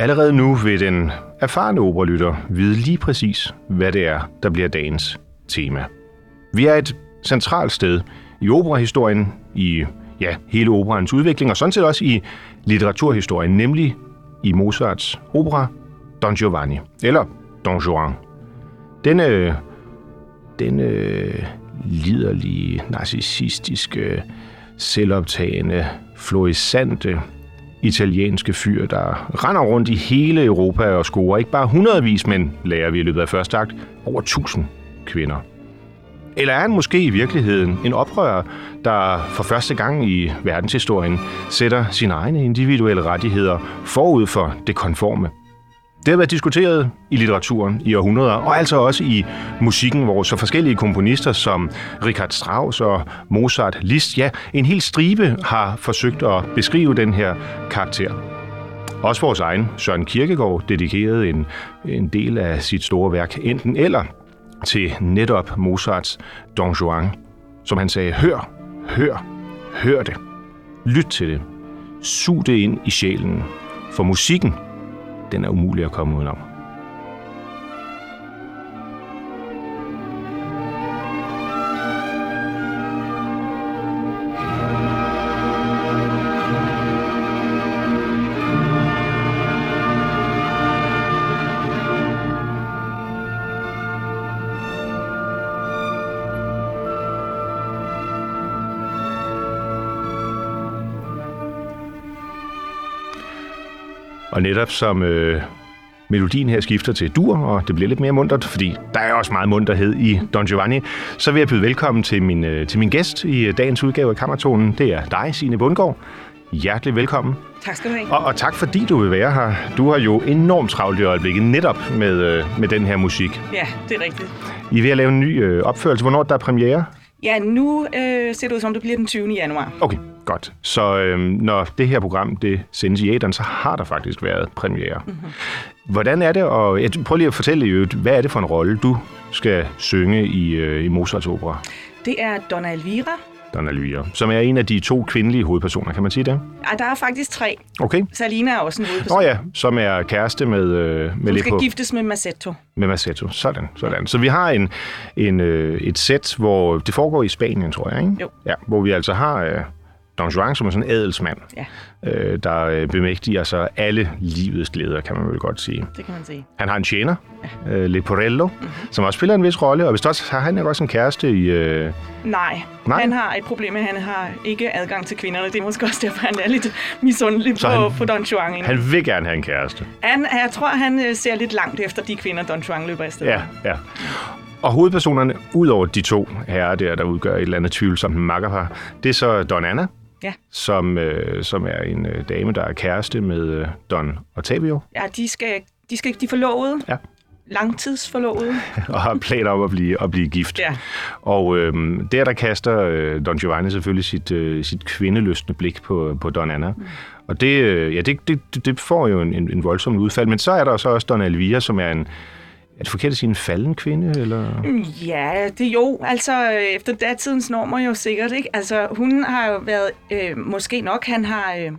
Allerede nu vil den erfarne operalytter vide lige præcis, hvad det er, der bliver dagens tema. Vi er et centralt sted i operahistorien, i ja, hele operans udvikling, og sådan set også i litteraturhistorien, nemlig i Mozarts opera Don Giovanni, eller Don Juan. Denne, øh, denne øh, liderlige, narcissistiske, selvoptagende, florisante, italienske fyr, der render rundt i hele Europa og scorer ikke bare hundredvis, men lærer vi i løbet af første akt over tusind kvinder. Eller er han måske i virkeligheden en oprører, der for første gang i verdenshistorien sætter sine egne individuelle rettigheder forud for det konforme? Det har været diskuteret i litteraturen i århundreder, og altså også i musikken, hvor så forskellige komponister som Richard Strauss og Mozart, Liszt, ja, en hel stribe har forsøgt at beskrive den her karakter. Også vores egen Søren Kierkegaard dedikerede en, en del af sit store værk enten eller til netop Mozarts Don Juan, som han sagde, hør, hør, hør det. Lyt til det. Sug det ind i sjælen. For musikken, den er umulig at komme udenom. Netop som øh, melodien her skifter til dur, og det bliver lidt mere muntert, fordi der er også meget munterhed i Don Giovanni, så vil jeg byde velkommen til min, øh, til min gæst i øh, dagens udgave af Kammertonen. Det er dig, Signe Bundgaard. Hjertelig velkommen. Tak skal du have. Og, og tak fordi du vil være her. Du har jo enormt travlt i øjeblikket netop med, øh, med den her musik. Ja, det er rigtigt. I er ved at lave en ny øh, opførelse. Hvornår der er premiere? Ja, nu øh, ser det ud som, det bliver den 20. januar. Okay, godt. Så øh, når det her program det sendes i æderen, så har der faktisk været premiere. Mm-hmm. Hvordan er det, og jeg prøv lige at fortælle jo, hvad er det for en rolle, du skal synge i, øh, i Mozarts opera? Det er Donna Elvira. Donna Elvira, som er en af de to kvindelige hovedpersoner, kan man sige det? Ja, der er faktisk tre. Okay. Salina er også en hovedperson. Oh ja, som er kæreste med... Øh, med Hun skal Lepo- giftes med Massetto. Med Massetto. Sådan, sådan. Så vi har en, en, øh, et sæt, hvor det foregår i Spanien, tror jeg, ikke? Jo. Ja, hvor vi altså har øh, Don Juan, som er sådan en adelsmand, Ja, øh, der øh, bemægtiger sig alle livets glæder, kan man vel godt sige. det kan man sige. Han har en tjener, øh, Leporello, mm-hmm. som også spiller en vis rolle, og hvis også har han også en kæreste i... Øh, Nej, Nej. han har et problem med, at han har ikke adgang til kvinderne. Det er måske også derfor, han er lidt misundelig på, han- på Don Juan. Han, han vil gerne have en kæreste. han, jeg tror, han øh, ser lidt langt efter de kvinder, Don Juan løber afsted. Ja, ja. Og hovedpersonerne, ud over de to herrer der, der udgør et eller andet tvivlsomt makkerpar, det er så Don Anna, Ja. som, øh, som er en øh, dame, der er kæreste med øh, Don Ottavio, ja de skal, de skal de forlovede. Ja. Langtidsforlovede. og har planer om at blive, at blive gift. Ja. Og øh, der, der kaster øh, Don Giovanni selvfølgelig sit, øh, sit kvindeløsende blik på, på Don Anna. Mm. Og det, øh, ja, det, det, det får jo en, en, en voldsom udfald. Men så er der så også Don Elvira, som er en, er det forkert at sige en falden kvinde? Eller? Ja, det jo, altså øh, efter datidens normer jo sikkert, ikke? Altså hun har jo været, øh, måske nok, han har, øh,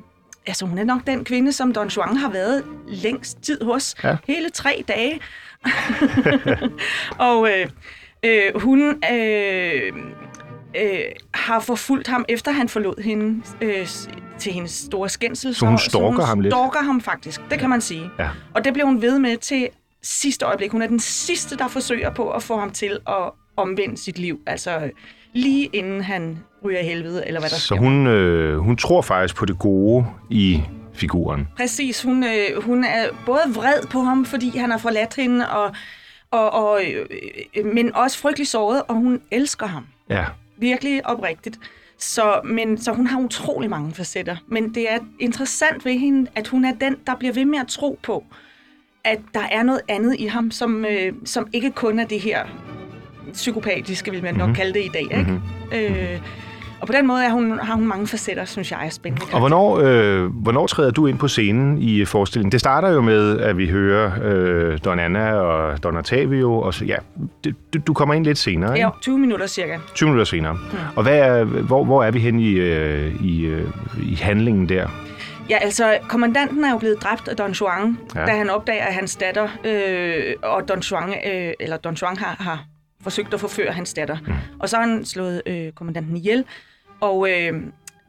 altså hun er nok den kvinde, som Don Juan har været længst tid hos. Ja. Hele tre dage. og øh, øh, hun øh, øh, har forfulgt ham, efter han forlod hende øh, til hendes store skændsel. Så hun stalker ham lidt? stalker ham faktisk, det kan man sige. Ja. Og det blev hun ved med til sidste øjeblik. Hun er den sidste, der forsøger på at få ham til at omvende sit liv. Altså lige inden han ryger i helvede, eller hvad der Så sker. hun, øh, hun tror faktisk på det gode i figuren. Præcis. Hun, øh, hun er både vred på ham, fordi han har forladt hende, og, og, og, øh, men også frygtelig såret, og hun elsker ham. Ja. Virkelig oprigtigt. Så, men, så hun har utrolig mange facetter. Men det er interessant ved hende, at hun er den, der bliver ved med at tro på, at der er noget andet i ham, som, øh, som ikke kun er det her psykopatiske, vil man nok Mhm. kalde det i dag. Ikke? Øh, og på den måde er hun, har hun mange facetter, synes jeg er spændende. Og hvornår, øh, hvornår træder du ind på scenen i forestillingen? Det starter jo med, at vi hører øh, Don Anna og Don Ottavio, og så, ja, det, du, du kommer ind lidt senere, ikke? Ja, 20 minutter cirka. 20 minutter senere. Og hvad er, hvor, hvor er vi hen i, øh, i, øh, i handlingen der? Ja, altså, kommandanten er jo blevet dræbt af Don Juan, Ja. da han opdager, at hans datter, øh, og Don Juan, øh, eller Don Juan har, har forsøgt at forføre hans datter. Mm. Og så har han slået øh, kommandanten ihjel. Og øh,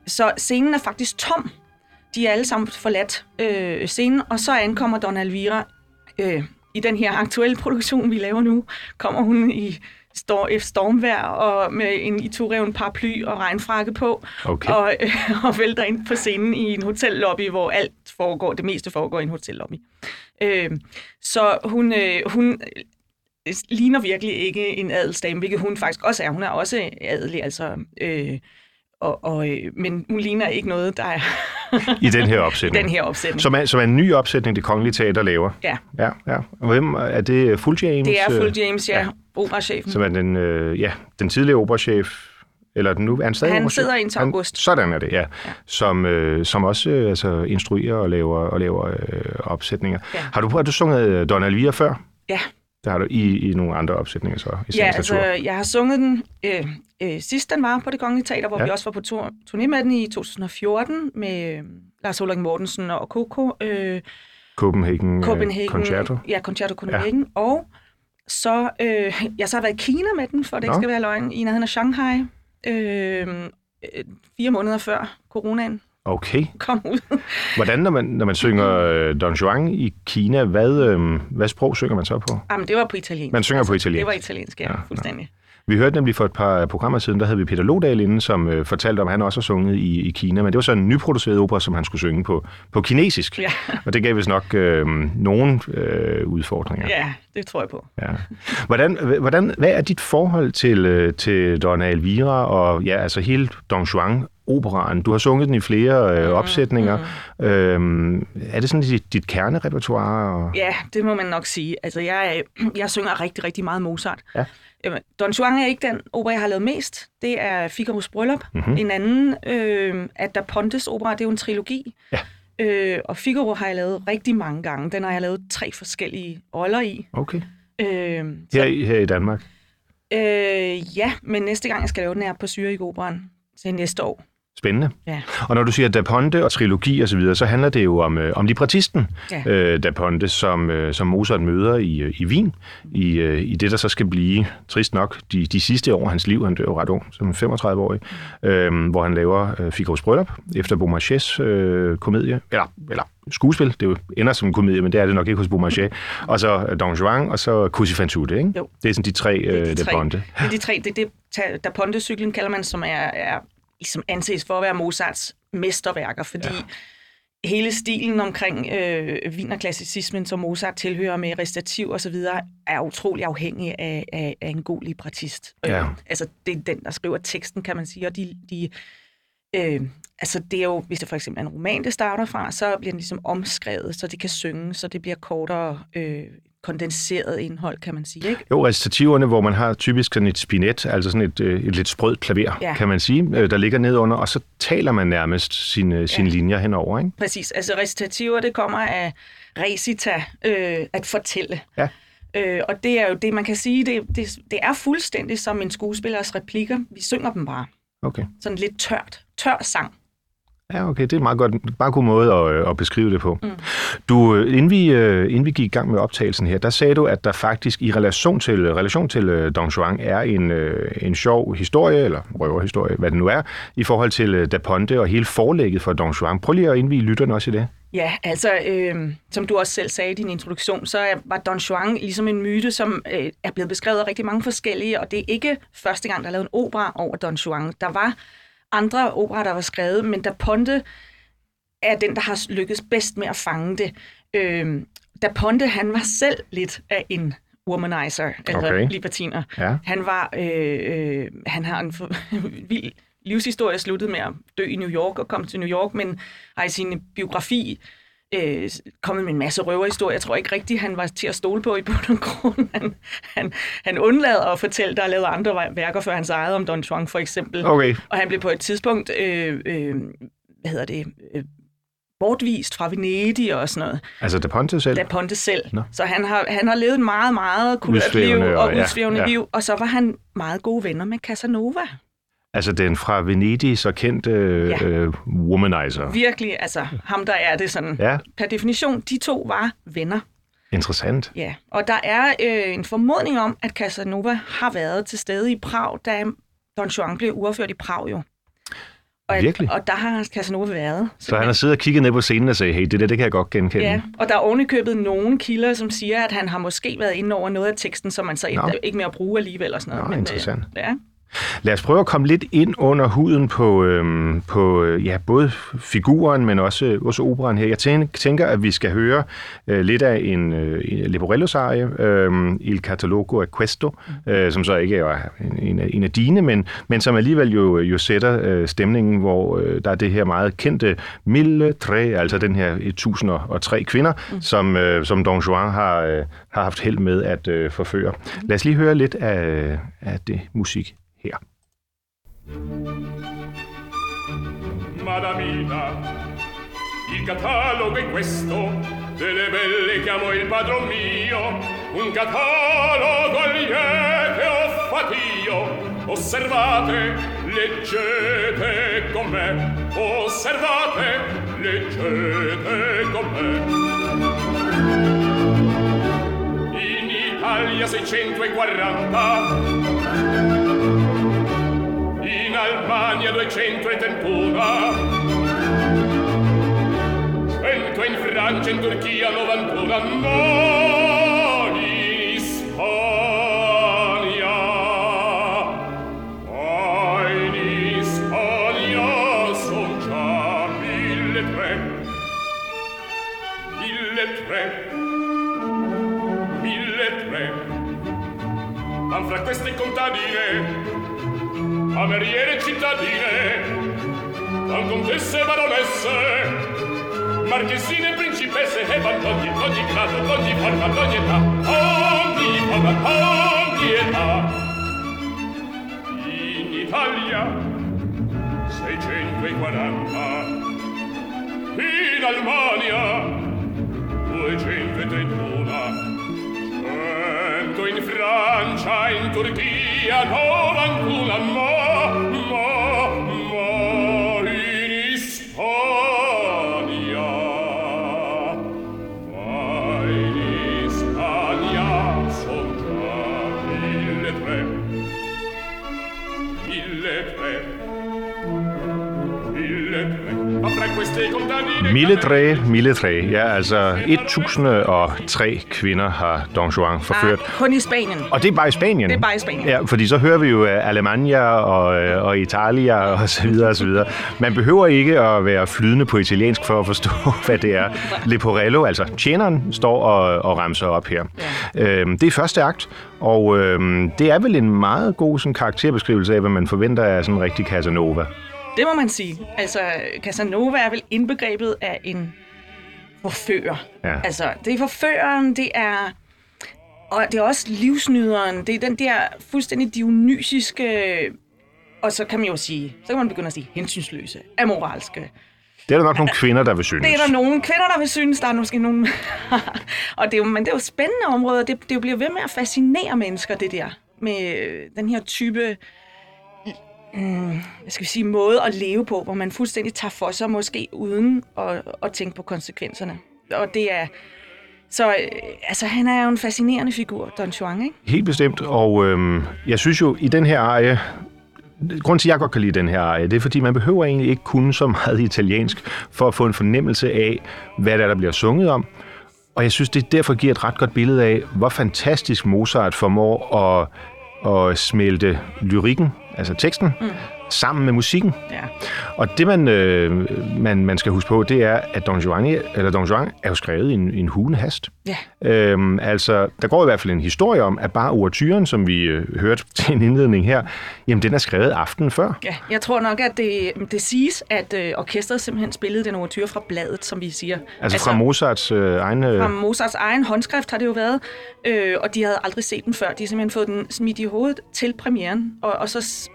så scenen er faktisk tom. De er alle sammen forladt øh, scenen, og så ankommer Don Alvira øh, i den her aktuelle produktion, vi laver nu, kommer hun i stor, et stormvejr og med en itureven paraply og regnfrakke på, Okay. og, øh, og vælter ind på scenen i en hotellobby, hvor alt foregår, det meste foregår i en hotellobby. Øh, så hun, øh, hun øh, ligner virkelig ikke en adelsdame, hvilket hun faktisk også er. Hun er også adelig, altså... Øh, og, og, øh, men hun ligner ikke noget, der er I den her opsætning. den her opsætning. Som er, som er en ny opsætning, det kongelige teater laver. Ja, Ja, ja. Hvem er det? Full James? det er øh, Full James, ja, ja. operachefen. Som er den, øh, ja, den tidligere operachef, eller den nu, er han stadig Han sidder indtil Han- august. Sådan er det, ja. ja. Som, øh, som også øh, altså, instruerer og laver, og laver øh, opsætninger. Ja. Har du, har du sunget øh, Don Alvira før? Ja. Der har du i, i nogle andre opsætninger så, i Ja, altså, jeg har sunget den øh, øh, sidst, den var på det Kongelige Teater, hvor Ja. vi også var på tur, turné med den i 2014 med øh, Lars Ulrik Mortensen og Coco. Øh, Copenhagen, Copenhagen. Øh, Concerto. Ja, Concerto Copenhagen. Ja. Og så, øh, jeg så har været i Kina med den, for det ikke Nå. skal være løgn, i nærheden af Shanghai. Øh, øh, fire måneder før coronaen Okay. kom ud. Hvordan, når man, når man synger øh, Don Juan i Kina, hvad, øh, hvad sprog synger man så på? Jamen, det var på italiensk. Man synger på italiensk. Det var italiensk, ja, Ja, ja fuldstændig. Vi hørte nemlig for et par programmer siden, der havde vi Peter Lodal inde, som øh, fortalte om, at han også har sunget i, i Kina, men det var så en nyproduceret opera, som han skulle synge på, på kinesisk. Ja. Og det gav vist nok øh, nogle øh, udfordringer. Ja, det tror jeg på. Ja. Hvordan, hvordan, hvad er dit forhold til, øh, til Donna Elvira og ja, altså hele Don Juan operaen? Du har sunget den i flere øh, opsætninger. Mm. Øhm, er det sådan dit, dit kernerepertoire? Og... Ja, det må man nok sige. Altså, jeg, jeg synger rigtig, rigtig meget Mozart. Ja. Øhm, Don Juan er ikke den opera, jeg har lavet mest. Det er Figaro's Bryllup. Mhm. Mm-hmm. En anden øh, af Da Pontes opera, det er jo en trilogi. Ja. Øh, og Figaro har jeg lavet rigtig mange gange. Den har jeg lavet tre forskellige roller i. Okay. Øh, Her, i- her i Danmark? øh, ja, men næste gang, jeg skal lave den her på Zürich Operan til næste år. Spændende. Ja. Og når du siger Da Ponte og trilogi og så videre, så handler det jo om, øh, om librettisten Ja. øh, Da Ponte, som, øh, som Mozart møder i, øh, i Wien, i, øh, i det, der så skal blive, trist nok, de, de sidste år af hans liv, han dør jo ret ung, som 35-årig, øh, hvor han laver øh, Figaro's Bryllup, efter Beaumarchais øh, komedie, eller, eller skuespil, det jo ender som en komedie, men det er det nok ikke hos Beaumarchais, og så Don Juan, og så Così fan tutte, ikke? Jo. Det er sådan de tre, Det er øh, de Da. Ponte. Det er de tre. Det det, Da Ponte-cyklen kalder man, som er, er ligesom anses for at være Mozarts mesterværker, fordi ja. hele stilen omkring øh, vinerklassicismen, som Mozart tilhører med restativ og så videre, er utrolig afhængig af, af, af en god librettist. Ja. Øh, altså, det er den, der skriver teksten, kan man sige, og de... de øh, altså, det er jo, hvis det for eksempel er en roman, det starter fra, så bliver den ligesom omskrevet, så det kan synge, så det bliver kortere, øh, kondenseret indhold, kan man sige, ikke? Jo, recitativerne, hvor man har typisk sådan et spinet, altså sådan et, øh, et lidt sprødt klaver, ja. Kan man sige, øh, der ligger nedunder, og så taler man nærmest sine, sine Ja. linjer henover, ikke? Præcis. Altså recitativer, det kommer af recita, øh, at fortælle. Ja. Øh, og det er jo det, man kan sige, det, det, det er fuldstændig som en skuespillers replikker. Vi synger dem bare. Okay. Sådan lidt tørt. Tør sang. Ja, okay, det er en meget, godt, meget god måde at, øh, at beskrive det på. Mm. Du, øh, inden vi, øh, inden vi gik i gang med optagelsen her, der sagde du, at der faktisk i relation til, relation til Don Juan er en, en sjov historie, eller røverhistorie, hvad det nu er, i forhold til Da Ponte og hele forlægget for Don Juan. Prøv lige at indvige lytterne også i det. Ja, altså, øh, som du også selv sagde i din introduktion, så var Don Juan ligesom en myte, som øh, er blevet beskrevet af rigtig mange forskellige, og det er ikke første gang, der er lavet en opera over Don Juan. Der var andre operer, der var skrevet, men Da Ponte er den, der har lykkes bedst med at fange det. Øh, da Ponte, han var selv lidt af en womanizer, altså Okay. libertiner. Ja. Han var, øh, øh, han har en vild livshistorie sluttet med at dø i New York og komme til New York, men har i sin biografi øh, kommet med en masse røverhistorier. Jeg tror ikke rigtigt, han var til at stole på i bund og grund. Han, han, han undlader at fortælle, der er lavet andre værker før hans eget om Don Juan for eksempel. Okay. Og han blev på et tidspunkt, øh, øh, hvad hedder det, øh, bortvist fra Venedig og sådan noget. Altså Da Ponte selv? Da Ponte selv. Nå. Så han har, han har levet et meget, meget kulørt liv og- og ja, udsvævende ja. liv. Og så var han meget gode venner med Casanova. Altså den fra Venedig så kendte Ja. øh, womanizer. Virkelig, altså ham der er det sådan. Ja, Per definition, de to var venner. interessant. Ja, og der er øh, en formodning om, at Casanova har været til stede i Prag, da Don Juan blev uafført i Prag jo. Og, at, Virkelig? og der har Casanova været. Så han har siddet og kigget ned på scenen og sagde, hey, det der, det kan jeg godt genkende. Ja, og der er ovenikøbet nogle kilder, som siger, at han har måske været inde over noget af teksten, som man så Nå. ikke, mere at bruge alligevel. Og sådan noget. Nå, øh, interessant. ja. Lad os prøve at komme lidt ind under huden på, øhm, på øh, ja, både figuren, men også, også operan her. Jeg tænker, at vi skal høre øh, lidt af en, øh, en Leporellos arie, øh, Il Catalogo a Questo, øh, som så ikke er en, en, af, en af dine, men, men som alligevel jo, jo sætter øh, stemningen, hvor øh, der er det her meget kendte Mille Tre, altså den her 1003 kvinder, mm. som, øh, som Don Juan har, øh, har haft held med at øh, forføre. Lad os lige høre lidt af, af det musik her. Madamina, il catalogo è questo, delle belle che amo il padron mio, un catalogo liete ho fatto io, osservate, leggete con me, osservate, leggete con me. In Italia 640 in due cento e tempura. Cento in Francia, in Turchia, novantuna. No in Ispania in Spagna son già mille tre mille tre mille tre ma fra queste contadine cameriere cittadine, con contesse baronesse, marchesine principesse e d'ogni, d'ogni grado, d'ogni forma, d'ogni età, ogni forma, ogni età. In Italia 640, in Almania 231, Cento in Francia, in Turchia, 91, ma, Mille Dræ, Mille Dræ. Ja, altså 1003 kvinder har Don Juan forført. Ah, kun i Spanien. Og det er bare i Spanien. Det er bare i Spanien. Ja, fordi så hører vi jo øh, Alemania og, øh, og Italia og så videre og så videre. Man behøver ikke at være flydende på italiensk for at forstå, hvad det er. Leporello, altså tjeneren, står og, og ramser op her. Ja. Øhm, det er første akt, og øhm, det er vel en meget god sådan, karakterbeskrivelse af, hvad man forventer af sådan en rigtig Casanova. Det må man sige. Altså, Casanova er vel indbegrebet af en forfører. Ja. Altså, det er forføreren, det er... Og det er også livsnyderen. Det er den der fuldstændig dionysiske... Og så kan man jo sige, så kan man begynde at sige hensynsløse, amoralske. Det er der nok nogle kvinder, der vil synes. Det er der nogle kvinder, der vil synes, der er måske nogle... og det er jo, men det er jo spændende områder. Det, det bliver ved med at fascinere mennesker, det der. Med øh, den her type mm, hvad skal vi sige, måde at leve på, hvor man fuldstændig tager for sig, måske uden at, at tænke på konsekvenserne. Og det er... Så øh, altså, han er jo en fascinerende figur, Don Juan, ikke? Helt bestemt, og øh, jeg synes jo, i den her arie, grunden til, at jeg godt kan lide den her arie, det er, fordi man behøver egentlig ikke kunne så meget italiensk, for at få en fornemmelse af, hvad der, er, der bliver sunget om. Og jeg synes, det derfor giver et ret godt billede af, hvor fantastisk Mozart formår at, at smelte lyrikken, altså teksten, mm sammen med musikken. Ja. Og det, man, øh, man, man skal huske på, det er, at Don Juan, eller Don Juan er jo skrevet i en, i en hugende hast. Ja. Øhm, altså, der går i hvert fald en historie om, at bare overturen, som vi øh, hørte til en indledning her, jamen den er skrevet aftenen før. Ja, jeg tror nok, at det, det siges, at øh, orkestret simpelthen spillede den overture fra bladet, som vi siger. Altså, altså fra Mozarts øh, egen... Øh, Fra Mozarts egen håndskrift har det jo været, øh, og de havde aldrig set den før. De har simpelthen fået den smidt i hovedet til premieren, og, og så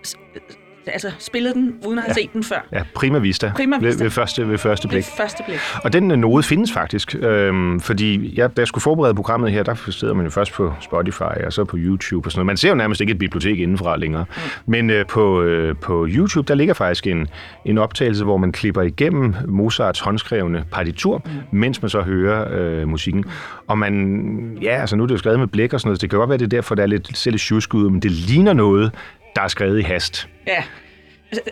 altså spillet den, uden at have ja. set den før. Ja, prima vista. Prima vista. Ved, ved, første, ved første blik. Ved første blik. Og den øh, node findes faktisk, øhm, fordi jeg, da jeg skulle forberede programmet her, der sidder man jo først på Spotify og så på YouTube og sådan noget. Man ser jo nærmest ikke et bibliotek indenfra længere. Mm. Men øh, på, øh, på YouTube, der ligger faktisk en, en optagelse, hvor man klipper igennem Mozarts håndskrevne partitur, mm. mens man så hører øh, musikken. Og man, ja, altså nu er det jo skrevet med blæk og sådan noget, så det kan godt være, det er derfor, der er lidt, ser lidt ud, men det ligner noget, der er skrevet i hast. Ja,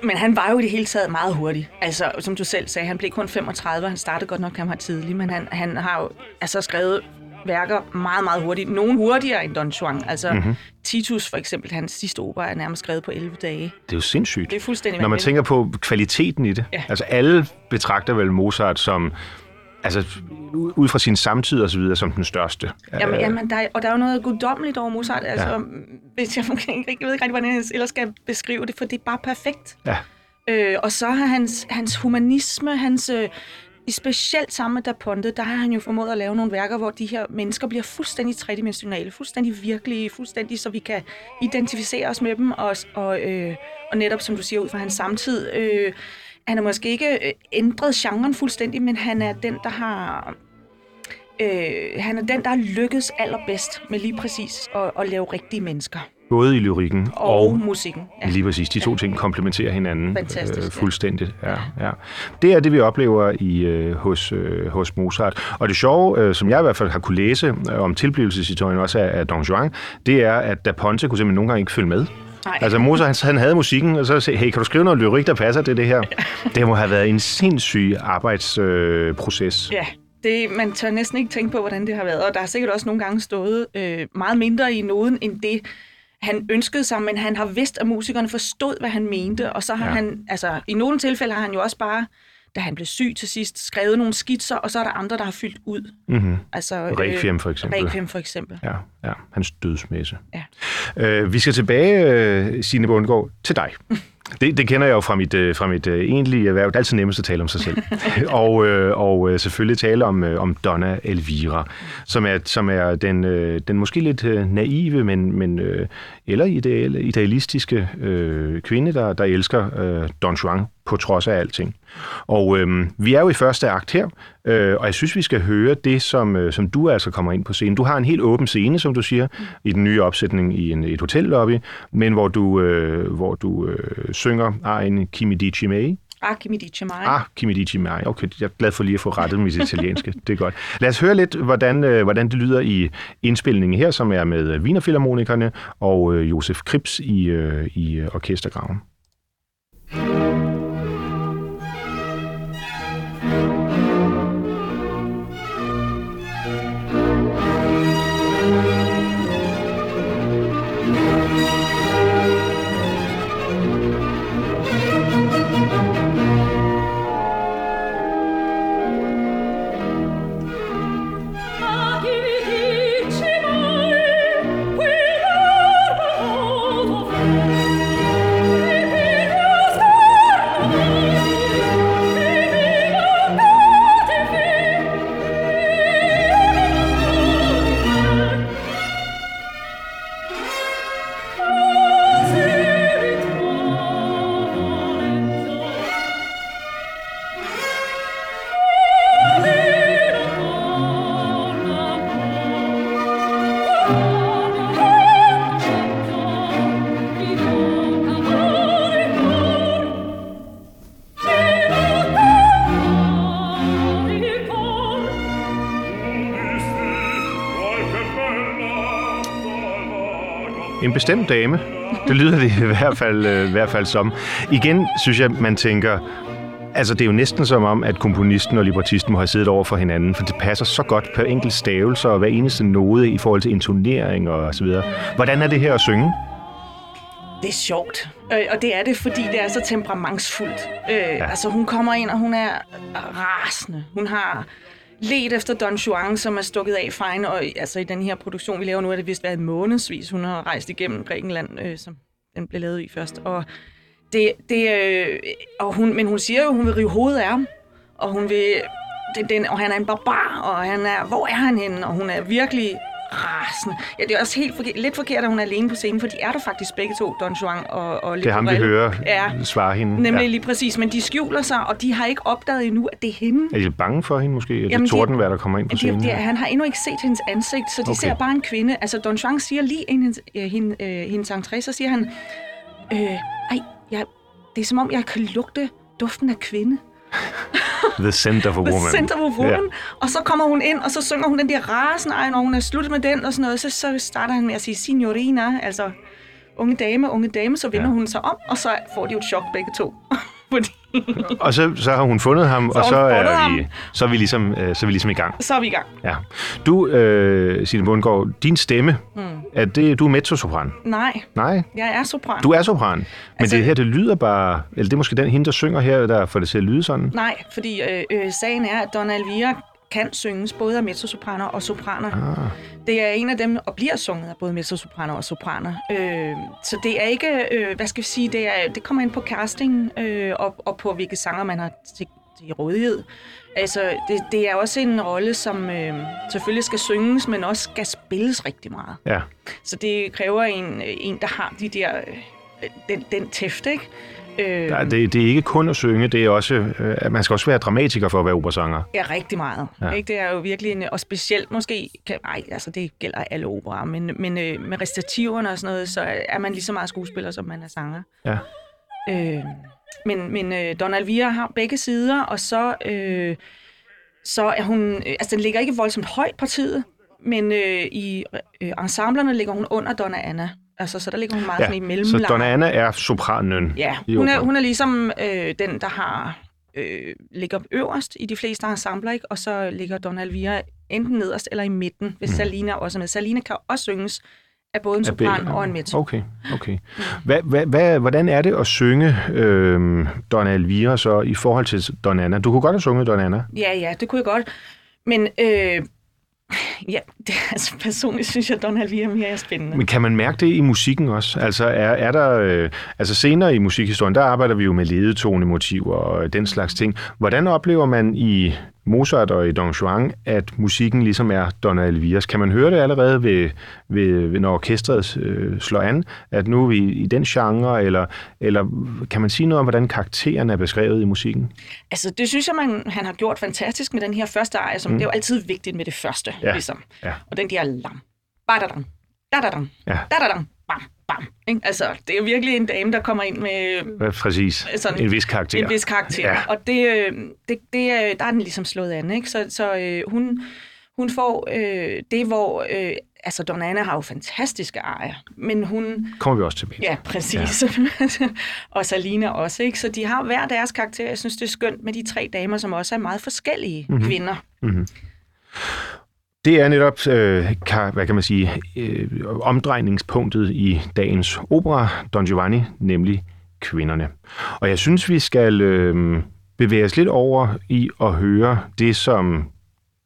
men han var jo i det hele taget meget hurtig. Altså, som du selv sagde, han blev kun 35, han startede godt nok ham tidligt, men han, han har jo altså skrevet værker meget, meget hurtigt. Nogle hurtigere end Don Juan. Altså, mm-hmm. Titus for eksempel, hans sidste opera er nærmest skrevet på 11 dage. Det er jo sindssygt. Det er fuldstændig Når man tænker på kvaliteten i det. Ja. Altså, alle betragter vel Mozart som altså ud fra sin samtid og så videre, som den største. Jamen, jamen der er, og der er jo noget guddommeligt over Mozart. Altså, ja. hvis jeg, jeg, ved ikke rigtig, hvordan jeg ellers skal beskrive det, for det er bare perfekt. Ja. Øh, og så har hans, hans humanisme, hans... Øh, specielt sammen med Da Ponte, der har han jo formået at lave nogle værker, hvor de her mennesker bliver fuldstændig tredimensionale, fuldstændig virkelige, fuldstændig, så vi kan identificere os med dem, og, og, øh, og netop, som du siger, ud fra hans samtid, øh, han har måske ikke øh, ændret genren fuldstændig, men han er den, der har... Øh, han er den, der har lykkedes allerbedst med lige præcis at, at lave rigtige mennesker. Både i lyrikken og, og musikken. Ja. Lige præcis. De to ja. ting komplementerer hinanden øh, fuldstændigt. Ja. Ja, ja. Det er det, vi oplever i øh, hos, øh, hos Mozart. Og det sjove, øh, som jeg i hvert fald har kunne læse øh, om tilblivelseshistorien også af, af Don Juan, det er, at Da Ponte kunne simpelthen nogle gange ikke følge med. Nej. Altså Mozart, han, han havde musikken, og så sagde hey, kan du skrive noget lyrik, der passer til det her? det må have været en sindssyg arbejdsproces. Øh, ja, det, man tør næsten ikke tænke på, hvordan det har været. Og der har sikkert også nogle gange stået øh, meget mindre i noden, end det, han ønskede sig, men han har vidst, at musikerne forstod, hvad han mente. Og så har ja. han, altså i nogle tilfælde har han jo også bare da han blev syg til sidst, skrevet nogle skitser, og så er der andre, der har fyldt ud. Mm-hmm. Altså, Requiem for eksempel. Requiem for eksempel. Ja, ja. hans dødsmesse. Ja. Øh, vi skal tilbage, øh, Signe Bundgaard, til dig. Det, det kender jeg jo fra mit, øh, fra mit uh, egentlige erhverv. Det er altid nemmest at tale om sig selv. og uh, og selvfølgelig tale om, om Donna Elvira, som er, som er den, den måske lidt naive, men, men eller ideal, idealistiske uh, kvinde, der, der elsker uh, Don Juan på trods af alting. Og øh, vi er jo i første akt her, øh, og jeg synes, vi skal høre det, som, øh, som du altså kommer ind på scenen. Du har en helt åben scene, som du siger, mm. i den nye opsætning i en, et hotellobby, men hvor du, øh, hvor du øh, synger Arjen Kimi Dici May. Ah, Kimi Dici Mai. Ah, Kimi Dici Mai. Okay, jeg er glad for lige at få rettet mit italienske. det er godt. Lad os høre lidt, hvordan, øh, hvordan det lyder i indspilningen her, som er med Wienerfilharmonikerne og øh, Josef Krips i, øh, i orkestergraven. En bestemt dame. Det lyder det i hvert fald, øh, i hvert fald som. Igen synes jeg, man tænker, Altså, det er jo næsten som om, at komponisten og librettisten må have siddet over for hinanden, for det passer så godt på enkelt stavelse og hver eneste node i forhold til intonering og så videre. Hvordan er det her at synge? Det er sjovt, øh, og det er det, fordi det er så temperamentsfuldt. Øh, ja. Altså, hun kommer ind, og hun er rasende. Hun har let efter Don Juan, som er stukket af fejn, og altså i den her produktion, vi laver nu, er det vist været månedsvis, hun har rejst igennem Grækenland, øh, som den blev lavet i først. Og det, det, øh, og hun, men hun siger jo, hun vil rive hovedet af ham, og hun vil, det, den, og han er en barbar, og han er, hvor er han henne? Og hun er virkelig rasende. Ja, det er også helt forkert, lidt forkert, at hun er alene på scenen, for de er der faktisk begge to, Don Juan og, og Det er ham, vi hører Ja, svare hende. nemlig Ja. lige præcis. Men de skjuler sig, og de har ikke opdaget endnu, at det er hende. Er de bange for hende måske? Er det Jamen, de- Tordenvær, der kommer ind på Det, scenen? det, han har endnu ikke set hendes ansigt, så de Okay. okay. ser bare en kvinde. Altså, Don Juan siger lige inden hendes, øh, hende, øh, hendes entré, så siger han, øh, ej, jeg, det er som om, jeg kan lugte duften af kvinde. The a The Woman. Scent of a Woman. Ja. Og så kommer hun ind, og så synger hun den der rasen, ej, når hun er sluttet med den og sådan noget, så, så starter han med at sige signorina, altså unge dame, unge dame, så vender ja. hun sig om, og så får de jo et chok begge to. Fordi Og så, så har hun fundet ham, Så og så er, ham. vi, så, er vi ligesom, øh, så er vi ligesom i gang. så er vi i gang. Ja. Du, øh, Signe Bundgaard, din stemme, mm. er det, du er mezzosopran? Nej, Nej, jeg er sopran. du er sopran. Men Altså- det her, det lyder bare... Eller det er måske den hende, der synger her, der får det til at lyde sådan. Nej, fordi øh, øh, sagen er, at Donna Elvira kan synges både af mezzosopraner og sopraner. Ah. Det er en af dem, og bliver sunget af både mezzosopraner og sopraner. Øh, så det er ikke, øh, hvad skal vi sige, det, er, det kommer ind på casting øh, og, og på hvilke sanger man har til, til rådighed. Altså, det, det er også en rolle, som øh, selvfølgelig skal synges, men også skal spilles rigtig meget. Ja. Så det kræver en, en der har de der, øh, den, den tæft, ikke? Øh, Der, det, det er ikke kun at synge, det er også... Øh, man skal også være dramatiker for at være operasanger. Ja, rigtig meget. Ja. Ikke? Det er jo virkelig en, og specielt måske, kan, nej, altså det gælder alle operer, men, men øh, med restativerne og sådan noget, så er man lige så meget skuespiller, som man er sanger. Ja. Øh, men men øh, Donna Elvira har begge sider, og så, øh, så er hun, øh, altså den ligger ikke voldsomt højt partiet, men øh, i øh, ensemblerne ligger hun under Donna Anna. Altså, så der ligger hun meget ja. sådan i så mellemleje. Donna Anna er sopranen. Ja, hun er, hun er ligesom øh, den, der har øh, ligger øverst i de fleste ensembler, ikke? og så ligger Donna Elvira enten nederst eller i midten, hvis mm. Salina også er med. Salina kan også synges af både en sopran og en mezzo. Okay, okay. Hvad, hvad, hvad, hvordan er det at synge øh, Donna Elvira så i forhold til Donna Anna? Du kunne godt have sunget Donna Anna. Ja, ja, det kunne jeg godt. Men øh, ja, det, altså, personligt synes jeg, at Donna Elvira mere er spændende. Men kan man mærke det i musikken også? Altså er, er der, øh, altså senere i musikhistorien, der arbejder vi jo med ledetonemotiver og den slags ting. Hvordan oplever man i Mozart og i Don Juan, at musikken ligesom er Donna Elviras? Kan man høre det allerede, ved, ved, når orkestret øh, slår an, at nu er vi i den genre, eller, eller kan man sige noget om, hvordan karakteren er beskrevet i musikken? Altså, det synes jeg, man, han har gjort fantastisk med den her første ejer, som mm. det er jo altid vigtigt med det første, ja. ligesom. ja. Og den der lam, badadam, dadadam, Ja. dadadam, bam. Ikke? Altså, det er virkelig en dame, der kommer ind med præcis? Sådan en vis karakter. en vis karakter. Ja. Og det, øh, det, det, øh, der er den ligesom slået an, ikke? Så, så øh, hun, hun får øh, det, hvor... Øh, altså, Donna Anna har jo fantastiske ejer, men hun... Kommer vi også tilbage. Ja, præcis. Ja. og Salina også, ikke? Så de har hver deres karakter. Jeg synes, det er skønt med de tre damer, som også er meget forskellige Mhm. mm-hmm. kvinder. Det er netop, øh, kan, hvad kan man sige, øh, omdrejningspunktet i dagens opera, Don Giovanni, nemlig kvinderne. Og jeg synes, vi skal øh, bevæge os lidt over i at høre det, som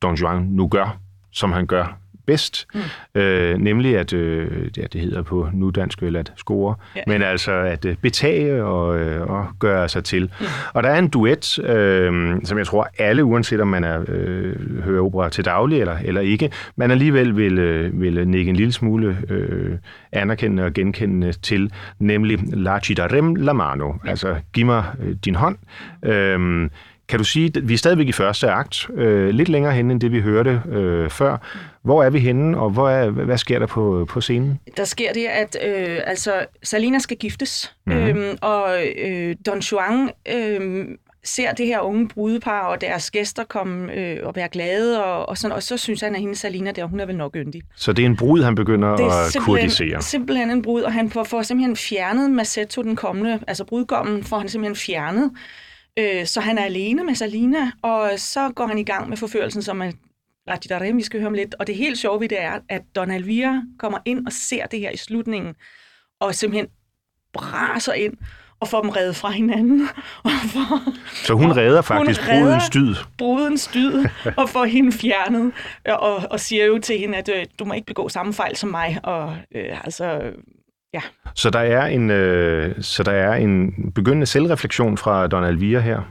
Don Juan nu gør, som han gør bedst, mm. øh, nemlig at, øh, ja, det hedder på nudansk vel at score, ja. Men altså at øh, betage og, øh, og gøre sig til. Mm. Og der er en duet, øh, som jeg tror alle, uanset om man er, øh, hører opera til daglig eller, eller ikke, man alligevel vil, øh, vil nikke en lille smule øh, anerkendende og genkendende til, nemlig La ci darem la mano, ja. altså giv mig øh, din hånd. Øh, kan du sige, at vi er stadigvæk i første akt, øh, lidt længere henne end det, vi hørte øh, før. Hvor er vi henne, og hvor er, hvad sker der på, på scenen? Der sker det, at øh, altså, Salina skal giftes, Mhm. mm-hmm. øhm, og øh, Don Juan øh, ser det her unge brudepar og deres gæster komme øh, og være glade, og, og, sådan, og så synes han, at hende Salina der, hun er vel nok yndig. Så det er en brud, han begynder Det er at simpelthen, simpelthen en brud, og han får, får simpelthen fjernet Massetto, den kommende, altså brudgommen, får han simpelthen fjernet. Øh, så han er alene med Salina, og så går han i gang med forførelsen, som er Radidarem, vi skal høre om lidt. Og det helt sjove ved det er, at Don Alvira kommer ind og ser det her i slutningen, og simpelthen braser ind og får dem reddet fra hinanden. Og får Så hun redder faktisk redder- brudens dyd. brudens dyd og får hende fjernet, og, og siger jo til hende, at øh, du må ikke begå samme fejl som mig. Og øh, altså, ja. Så der er en, øh, så der er en begyndende selvreflektion fra Don Alvira her.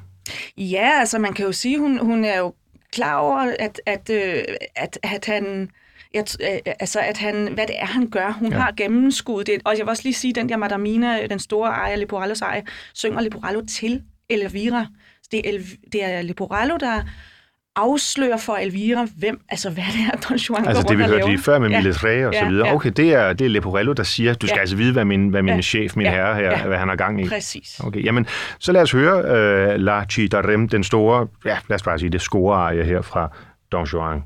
Ja, altså man kan jo sige, hun, hun er jo klar over, at, at, øh, at, at han jeg, øh, altså, at han, hvad det er, han gør. Hun Ja. ja. har gennemskuddet det. Og jeg vil også lige sige, den der Madamina, den store ejer, Leporellos ejer, synger Leporello til Elvira. Så det er, El, det er Leporello, der afslører for Elvira, hvem, altså hvad det er, Don Juan Altså går det, vi hørte lige før med Ja. Miles og så Ja, videre. ja. Okay, det er, det er Leporello, der siger, du skal Ja. altså vide, hvad min, hvad min Ja. chef, min Ja. herre her, Ja. hvad han har gang i. Præcis. Okay, jamen, så lad os høre uh, La Chitarem, den store, ja, lad os bare sige det, scorearie her fra Don Juan.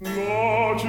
La ci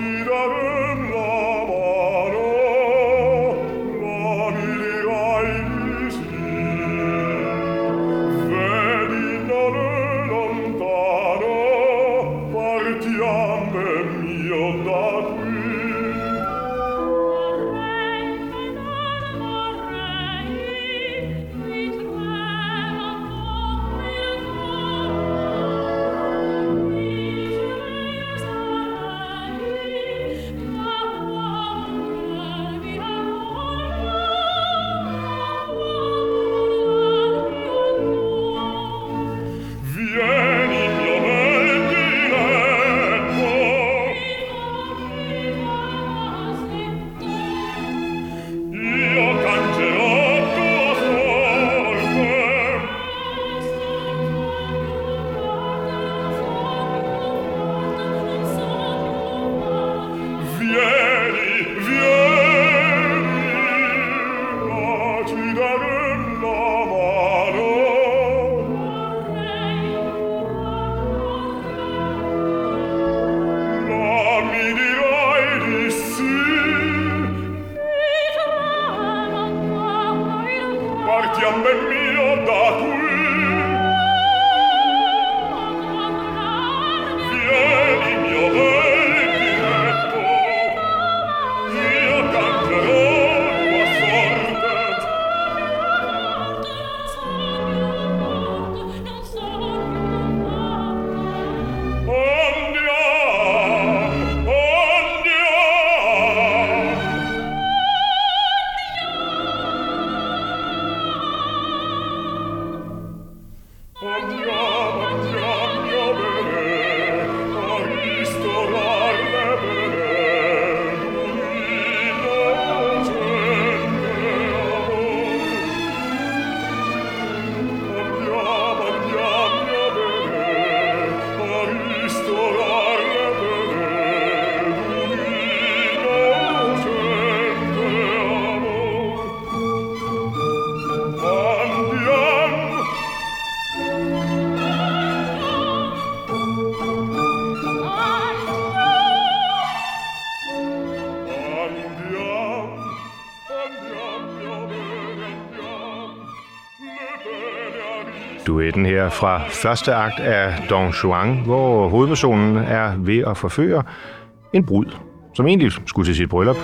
fra første akt af Don Juan, hvor hovedpersonen er ved at forføre en brud, som egentlig skulle til sit bryllup.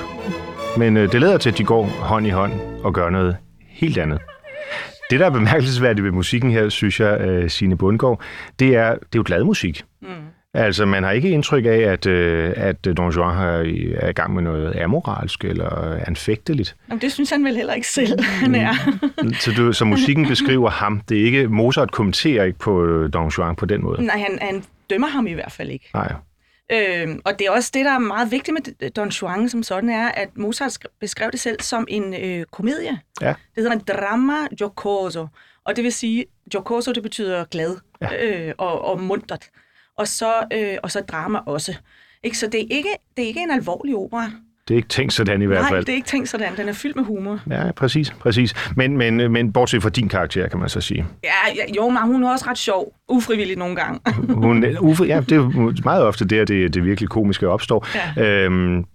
Men øh, det leder til, at de går hånd i hånd og gør noget helt andet. Det, der er bemærkelsesværdigt ved musikken her, synes jeg, øh, Signe Bundgaard, det er, det er jo glad musik. Mm. Altså, man har ikke indtryk af, at, øh, at Don Juan er i- er i gang med noget amoralsk eller anfægteligt. Jamen, det synes han vel heller ikke selv, han er. Så, du, så musikken beskriver ham. Det er ikke, Mozart kommenterer ikke på øh, Don Juan på den måde. Nej, han, han dømmer ham i hvert fald ikke. Nej. Øh, og det er også det, der er meget vigtigt med Don Juan som sådan, er, at Mozart sk- beskrev det selv som en øh, komedie. Ja. Det hedder en drama giocoso. Og det vil sige, giocoso, det betyder glad ja. øh, og, og muntert. Og så, øh, og så drama også. Ikke? Så det er ikke, det er ikke en alvorlig opera. Det er ikke tænkt sådan i hvert Nej, fald. det er ikke tænkt sådan. Den er fyldt med humor. Ja, præcis, præcis. Men, men, men bortset fra din karakter, kan man så sige. Ja, ja jo, men hun er også ret sjov. Ufrivilligt nogle gange. Hun, Uffe, ja, det er meget ofte der, det, det virkelig komiske opstår. Ja. Øhm,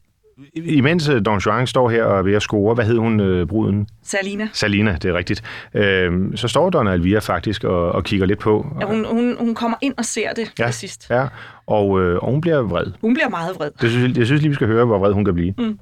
imens øh, Don Juan står her og er ved at score, hvad hed hun, øh, bruden? Salina. Salina, det er rigtigt. Øhm, så står Donna Elvira faktisk og, og kigger lidt på. Ja, hun, hun, hun kommer ind og ser det ja. til sidst. Ja, og, øh, og hun bliver vred. Hun bliver meget vred. Det synes, jeg synes lige, vi skal høre, hvor vred hun kan blive. Mm.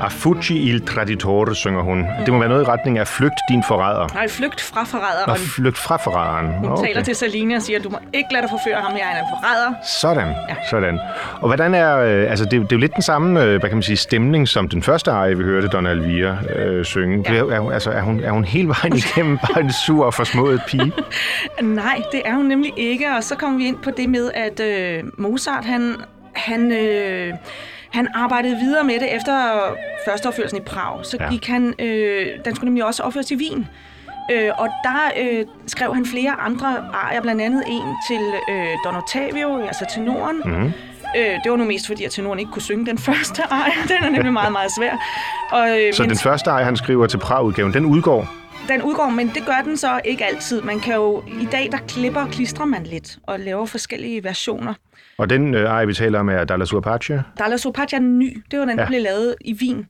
Afucci il traditore, synger hun. Mm. Det må være noget i retning af flygt din forræder. Nej, flygt fra forræderen. Nå, flygt fra forræderen. Hun okay. taler til Saline og siger, du må ikke lade dig forføre ham, jeg er en forræder. Sådan, ja. sådan. Og hvordan er, øh, altså det, det er jo lidt den samme, øh, hvad kan man sige, stemning, som den første arie, vi hørte Donna Elvira øh, synge. Ja. Er, er, altså, er, hun, er hun hele vejen igennem bare en sur og forsmået pige? Nej, det er hun nemlig ikke, og så kommer vi ind på det med, at øh, Mozart, han, han øh, han arbejdede videre med det efter førsteopførelsen i Prag. Så Ja. gik han, øh, den skulle nemlig også opføres i Wien. Øh, og der øh, skrev han flere andre arier, blandt andet en til øh, Don Ottavio, altså tenoren. Mhm. Øh, det var nu mest fordi, at tenoren ikke kunne synge den første arie. Den er nemlig meget, meget svær. Og, øh, Så den første arie, han skriver til Prag-udgaven, den udgår. Den udgår, men det gør den så ikke altid. Man kan jo, i dag der klipper og klistrer man lidt og laver forskellige versioner. Og den øh, arie, vi taler om, er Dalla Sua Pace. Dalla Sopaccia er ny. Det var den, der Ja. blev lavet i Wien.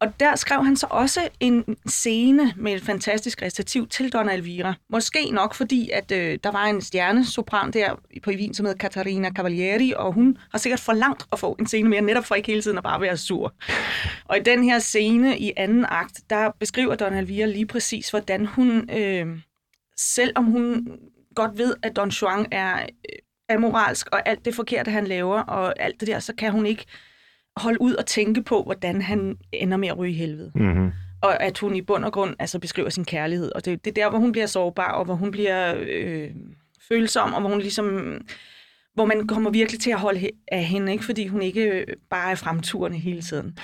Og der skrev han så også en scene med et fantastisk recitativ til Donna Elvira. Måske nok fordi, at øh, der var en stjernesopran der på i Wien, som hed Katarina Cavalieri, og hun har sikkert forlangt at få en scene mere, netop for ikke hele tiden at bare være sur. Og i den her scene i anden akt, der beskriver Donna Elvira lige præcis, hvordan hun, øh, selvom hun godt ved, at Don Juan er øh, amoralsk, og alt det forkerte, han laver, og alt det der, så kan hun ikke holde ud og tænke på, hvordan han ender med at ryge i helvede. Mm-hmm. Og at hun i bund og grund altså beskriver sin kærlighed. Og det, det er der, hvor hun bliver sårbar, og hvor hun bliver øh, følsom, og hvor hun ligesom hvor man kommer virkelig til at holde af hende, ikke? fordi hun ikke bare er fremturende hele tiden.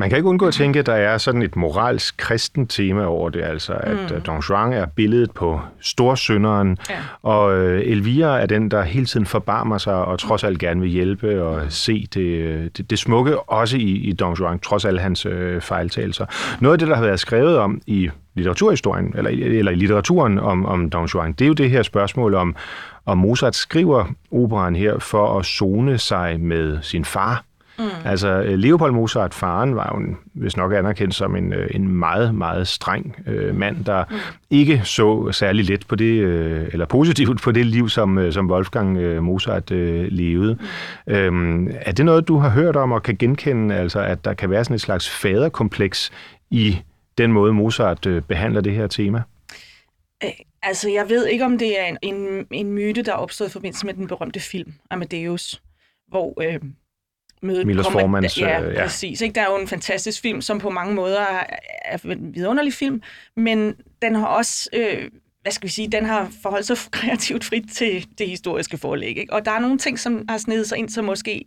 Man kan ikke undgå at tænke, at der er sådan et moralsk kristen tema over det, altså at mm. Don Juan er billedet på storsynderen, Ja. og øh, Elvira er den, der hele tiden forbarmer sig og trods alt gerne vil hjælpe og se det, det, det smukke, også i, i Don Juan, trods alle hans øh, fejltagelser. Noget af det, der har været skrevet om i litteraturhistorien, eller, i- eller i litteraturen om, om Don Juan, det er jo det her spørgsmål om, om Mozart skriver operaen her for at zone sig med sin far, Mm. Altså, øh, Leopold Mozart, faren, var jo en, hvis nok anerkendt som en, øh, en meget, meget streng øh, mand, der mm. ikke så særlig let på det, øh, eller positivt på det liv, som, øh, som Wolfgang øh, Mozart øh, levede. Mm. Øhm, er det noget, du har hørt om og kan genkende, altså at der kan være sådan et slags faderkompleks i den måde, Mozart øh, behandler det her tema? Øh, Altså, jeg ved ikke, om det er en, en, en myte, der er opstået i forbindelse med den berømte film, Amadeus, hvor øh, mødet Milos Formans, Ja, øh, ja, præcis. Ikke? Der er jo en fantastisk film, som på mange måder er, er en vidunderlig film, men den har også... Øh, hvad skal vi sige, den har forholdt sig kreativt frit til det historiske forlæg. Ikke? Og der er nogle ting, som har snedet sig ind, som måske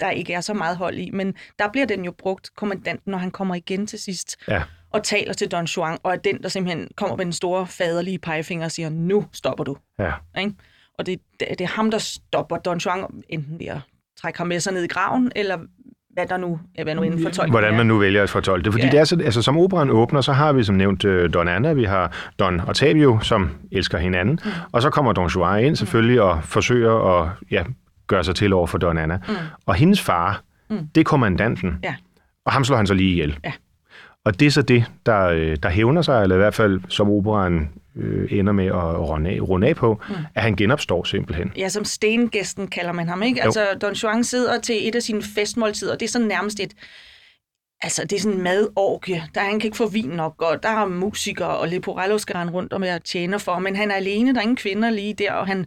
der ikke er så meget hold i, men der bliver den jo brugt, kommandanten, når han kommer igen til sidst Ja. og taler til Don Juan, og er den, der simpelthen kommer med den store faderlige pegefinger og siger, nu stopper du. Ja. Ikke? Og det, det, det er ham, der stopper Don Juan, enten ved at trække ham med sig ned i graven, eller hvad der nu, ja, hvad nu inden for tolken Hvordan man nu vælger at fortolke det. Fordi ja. Det er så, altså, som operan åbner, så har vi som nævnt øh, Don Anna, vi har Don Ottavio, som elsker hinanden, mm. og så kommer Don Juan ind selvfølgelig og forsøger at ja, gøre sig til over for Don Anna. Mm. Og hendes far, mm. det er kommandanten, Ja. og ham slår han så lige ihjel. Ja. Og det er så det, der, øh, der hævner sig, eller i hvert fald som operan øh, ender med at runde af, runde af på, mm. at han genopstår simpelthen. Ja, som stengæsten kalder man ham, ikke? Jo. Altså, Don Juan sidder til et af sine festmåltider, og det er sådan nærmest et, altså, det er sådan en madorgie. Der han kan ikke få vin nok, og der er musikere, og Leporello skal rende rundt og være tjener for, men han er alene, der er ingen kvinder lige der, og han,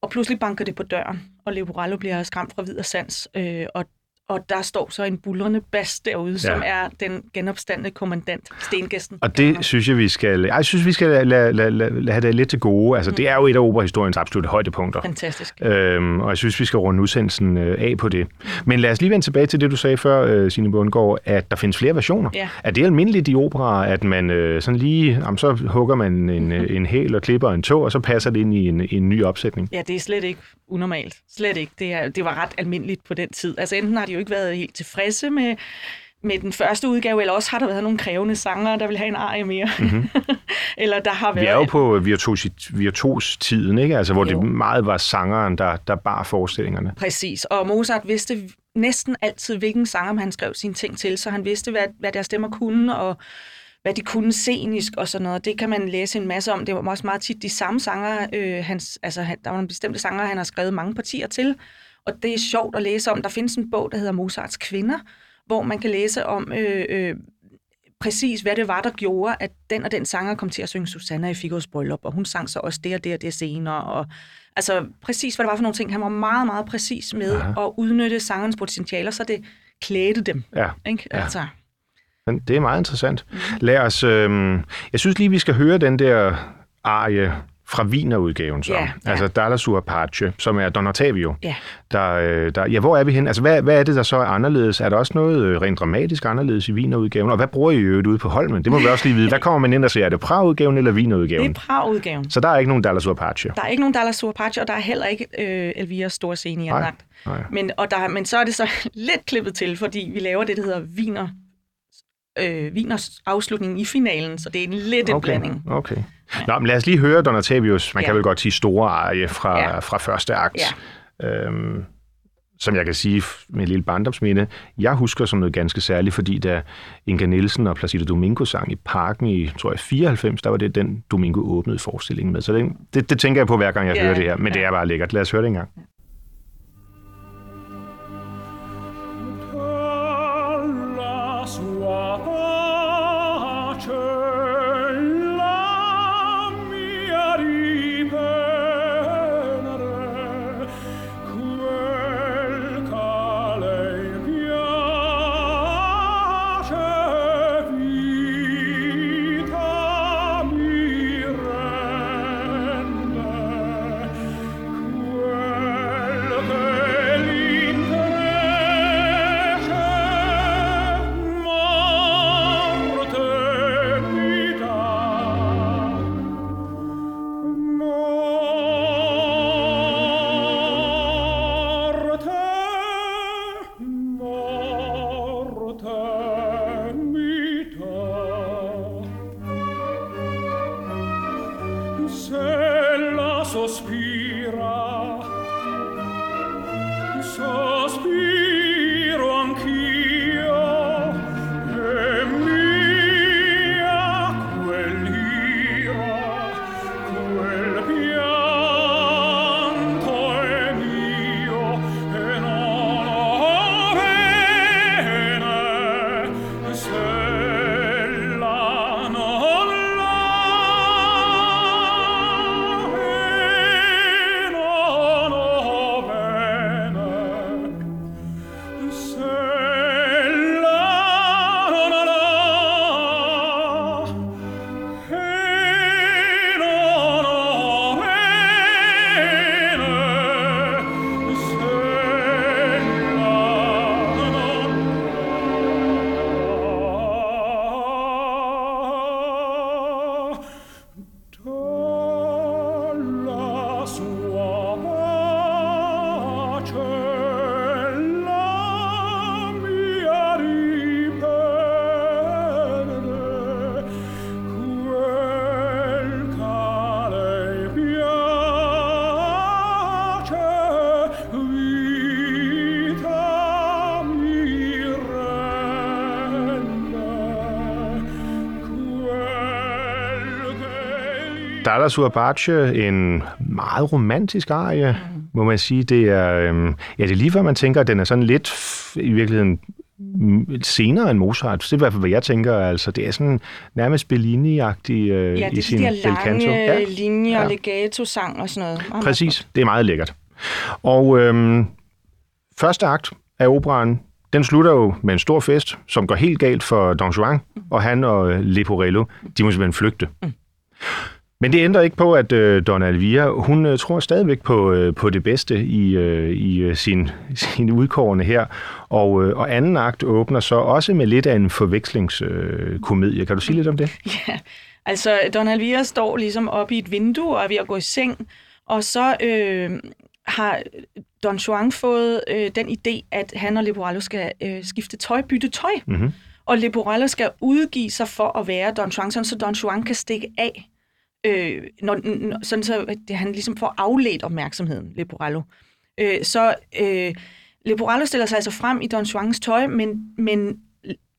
og pludselig banker det på døren, og Leporello bliver skræmt fra vid og sans, øh, og og der står så en bullerne bas derude, ja. som er den genopstandende kommandant, stengæsten. Og det synes jeg, vi skal, jeg synes, vi skal lade, lade, lade, lade have det lidt til gode. Altså, mm. det er jo et af operahistoriens absolutte højdepunkter. Fantastisk. Øhm, og jeg synes, vi skal runde udsendelsen øh, af på det. Men lad os lige vende tilbage til det, du sagde før, øh, Signe Bundgaard, at der findes flere versioner. Ja. Er det almindeligt i opera, at man øh, sådan lige, jamen, så hugger man en, øh, en hæl og klipper en tog, og så passer det ind i en, en ny opsætning? Ja, det er slet ikke unormalt. Slet ikke. Det, er, det var ret almindeligt på den tid. Altså enten har de jo ikke været helt tilfredse med, med den første udgave, eller også har der været nogle krævende sanger, der vil have en arie mere. Mm-hmm. eller der har været... Vi er jo på virtuos- virtuos-tiden, ikke? Altså, hvor Jo. det meget var sangeren, der, der bar forestillingerne. Præcis, og Mozart vidste næsten altid, hvilken sanger han skrev sine ting til, så han vidste, hvad, hvad deres stemmer kunne, og hvad de kunne scenisk og sådan noget. Det kan man læse en masse om. Det var også meget tit de samme sanger. Øh, hans, altså, han, der var nogle bestemte sanger, han har skrevet mange partier til, og det er sjovt at læse om. Der findes en bog, der hedder Mozarts Kvinder, hvor man kan læse om øh, øh, præcis, hvad det var, der gjorde, at den og den sanger kom til at synge Susanna i Figaro's bryllup, og hun sang så også det og det og det senere, og altså præcis, hvad det var for nogle ting. Han var meget, meget præcis med Aha. at udnytte sangernes potentialer, så det klædte dem. Ja. Ikke? Ja. Altså, Men det er meget interessant. Lad os... Øh, jeg synes lige, vi skal høre den der arie fra Wiener-udgaven så. Ja, ja. Altså Dalla Sua Pace, som er Don Ottavio. ja. Der, øh, der, ja, hvor er vi hen? Altså, hvad, hvad er det, der så er anderledes? Er der også noget øh, rent dramatisk anderledes i Wiener-udgaven? Og hvad bruger I øvrigt ude på Holmen? Det må vi også lige vide. Hvad kommer man ind og ser? Er det Prag-udgaven eller Det Wiener-udgaven? er Prag-udgaven. Så der er ikke nogen Dalla Sua Pace? Der er ikke nogen Dallas Surpache, og der er heller ikke øh, Elviras store scene i anlagt. Men, og der, men så er det så lidt klippet til, fordi vi laver det, der hedder Wiener, øh, Wieners afslutning i finalen, så det er en lidt en Okay, blanding. okay. Nå, men lad os lige høre Don Ottavius, man Ja. kan vel godt sige store arie fra, Ja. fra første akt. Øhm, som jeg kan sige med et lille barndomsminde, jeg husker som noget ganske særligt, fordi da Inga Nielsen og Placido Domingo sang i parken i, tror jeg, 94, der var det den Domingo åbnede forestillingen med. Så det, det, det tænker jeg på, hver gang jeg Ja, hører det her, men ja. det er bare lækkert. Lad os høre det engang. alla so Sua Pace, en meget romantisk arie, må man sige. Det er, øhm, ja, det er lige før man tænker, at den er sådan lidt i virkeligheden mm, senere end Mozart. Det er i hvert fald, hvad jeg tænker. Altså, det er sådan nærmest Bellini-agtig øh, Ja, i det sin de der bel canto. lange Ja, ja. linjer, ja. legato-sang og sådan noget. Meget, meget præcis. Det er meget lækkert. Og øhm, første akt af operan, den slutter jo med en stor fest, som går helt galt for Don Juan, og han og øh, Leporello, de må simpelthen flygte. Men det ændrer ikke på, at øh, Donna Elvira, hun øh, tror stadigvæk på, øh, på det bedste i, øh, i øh, sin, sin udkårende her. Og, øh, og anden akt åbner så også med lidt af en forvekslingskomedie. Øh, kan du sige lidt om det? Ja, altså Don Elvira står ligesom oppe i et vindue og er ved at gå i seng, og så øh, har Don Juan fået øh, den idé, at han og Leporello skal øh, skifte tøj, bytte tøj. Mm-hmm. Og Leporello skal udgive sig for at være Don Juan, så Don Juan kan stikke af. Øh, når, når, sådan så at han ligesom får afledt opmærksomheden, Leporello. Øh, så øh, Leporello stiller sig altså frem i Don Juans tøj, men, men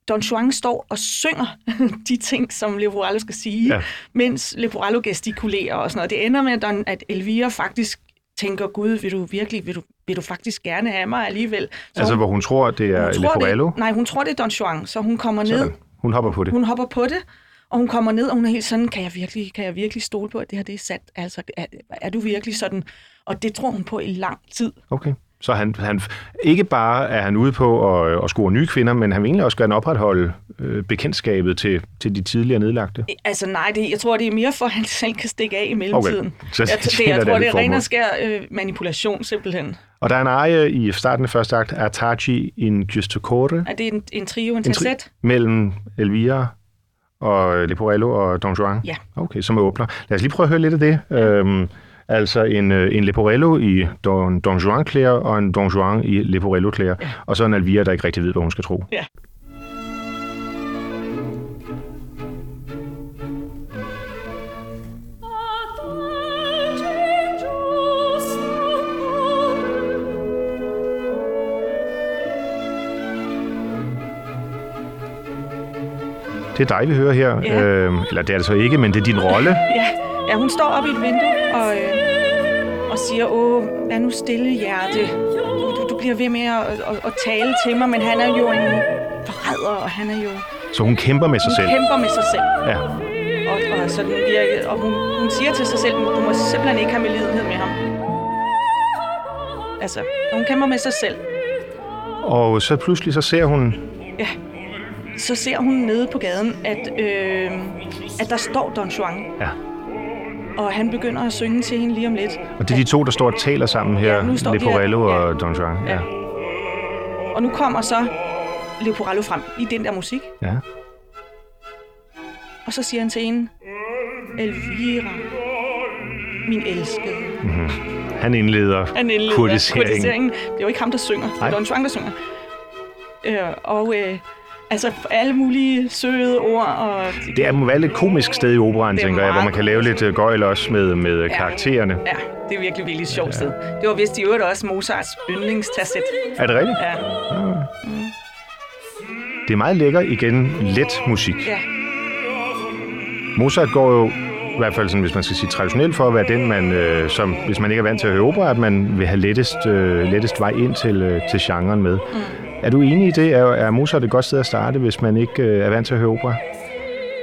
Don Juan står og synger de ting, som Leporello skal sige, Ja. mens Leporello gestikulerer og sådan noget. Det ender med, at, Don, at Elvira faktisk tænker, Gud, vil du virkelig, vil du, vil du faktisk gerne have mig alligevel? Så Altså, hun, hvor hun tror, det er Leporello. nej, hun tror, det er Don Juan, så hun kommer ned, Sådan. Hun hopper på det. hun hopper på det, og hun kommer ned, og hun er helt sådan, kan jeg virkelig, kan jeg virkelig stole på, at det her det er sandt? Altså, er, er du virkelig sådan? Og det tror hun på i lang tid. Okay. Så han, han, ikke bare er han ude på at, at score nye kvinder, men han vil egentlig også gerne opretholde øh, bekendtskabet til, til de tidligere nedlagte. Altså nej, det, jeg tror, det er mere for, at han selv kan stikke af i mellemtiden. Så jeg, det jeg et tror, det er ren og skær øh, manipulation simpelthen. Og der er en eje i starten af første akt, Artachi in Giusto Corre, Er det en, en trio, en, En tri- mellem Elvira og Leporello og Don Juan. Ja. Okay, som åbner. Lad os lige prøve at høre lidt af det. Øhm, altså en, øh, en Leporello i Don, Don Juan klæder og en Don Juan i Leporello klæder. Ja. Og så en Elvira, der ikke rigtig ved, hvad hun skal tro. Ja. Det er dig, vi hører her. Ja. Øhm, eller det er det så ikke, men det er din rolle. Ja, ja hun står oppe i et vindue og, øh, og siger, åh, vær nu stille, hjerte. Du, du, bliver ved med at, at, at tale til mig, men han er jo en forræder, og han er jo... Så hun kæmper med sig Hun selv. kæmper med sig selv. Ja. Og, og, sådan virke, og hun, hun siger til sig selv, du må simpelthen ikke have medlidenhed med ham. Altså, hun kæmper med sig selv. Og så pludselig så ser hun... Ja. Så ser hun nede på gaden, at, øh, at der står Don Juan, Ja. og han begynder at synge til hende lige om lidt. Og det er de to, der står og taler sammen her. Ja, her- Leporello ja. og Don Juan. Ja. Ja. Og nu kommer så Leoporello frem i den der musik, ja. og så siger han til hende, Elvira, min elskede. Han indleder Han indleder kurtiseringen. kurtiseringen. Det er jo ikke ham, der synger. Det er Don Juan, der synger. Øh, og øh, altså alle mulige søde ord. Og, Det er, må være et lidt komisk sted i er tænker jeg, hvor man kan lave lidt øh, gøjl også med, med ja. Ja. karaktererne. Ja, det er virkelig, virkelig sjovt ja. sted. Det var vist i øvrigt også Mozarts yndlingstasset. Er det rigtigt? Ja, Det er meget lækker igen, let musik. ja, Mozart går jo i hvert fald sådan, hvis man skal sige traditionelt for at være den, man, øh, som, hvis man ikke er vant til at høre opera, at man vil have lettest, øh, lettest vej ind til, øh, til genren med. Mm. Er du enig i det? Er, er Mozart et godt sted at starte, hvis man ikke øh, er vant til at høre opera?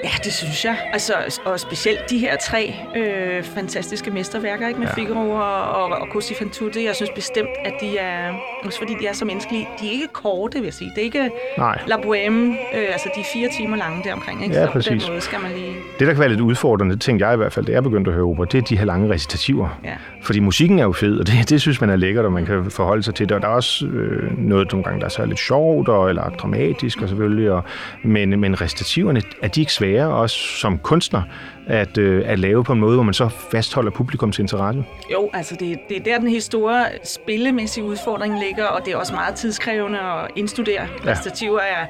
Ja, det synes jeg. Altså, og specielt de her tre øh, fantastiske mesterværker, ikke med Ja. Figaro og, og, og Così fan tutte. Jeg synes bestemt, at de er, også fordi de er så menneskelige, de er ikke korte, vil jeg sige. Det er ikke Nej. La Bohème, øh, altså de er fire timer lange deromkring, ikke? Ja, så på præcis. den måde skal man lige... Det, der kan være lidt udfordrende, det tænkte jeg i hvert fald, da jeg begyndte at høre opera, det er de her lange recitativer. Ja. Fordi musikken er jo fed, og det, det synes man er lækkert, og man kan forholde sig til det. Og der er også øh, noget nogle gange, der er så lidt sjovt, og, eller dramatisk, og selvfølgelig. Og, men, men recitativerne, er de ikke svære, også som kunstner, at, øh, at lave på en måde, hvor man så fastholder publikums interesse? Jo, altså det, det er der, den helt store spillemæssige udfordring ligger, og det er også meget tidskrævende at indstudere. Ja. Recitativer er,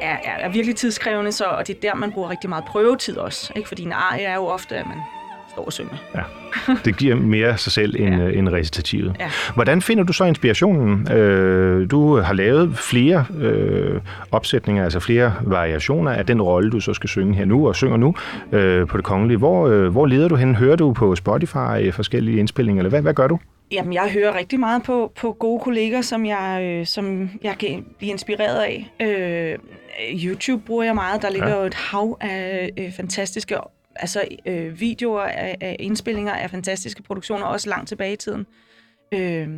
er, er, er virkelig tidskrævende, så, og det er der, man bruger rigtig meget prøvetid også. Ikke? Fordi en arie er jo ofte, at man synger. Ja. Det giver mere sig selv end, Ja. ja. end recitativet. Ja. Hvordan finder du så inspirationen? Øh, du har lavet flere øh, opsætninger, altså flere variationer af den rolle, du så skal synge her nu og synger nu øh, på det kongelige. Hvor, øh, hvor leder du hen? Hører du på Spotify øh, forskellige indspillinger, eller hvad, hvad gør du? Jamen, jeg hører rigtig meget på, på gode kolleger, som jeg, øh, som jeg kan blive inspireret af. Øh, YouTube bruger jeg meget. Der ligger Ja. ja. jo et hav af øh, fantastiske altså, øh, videoer af, af indspillinger af fantastiske produktioner, også langt tilbage i tiden. Øh,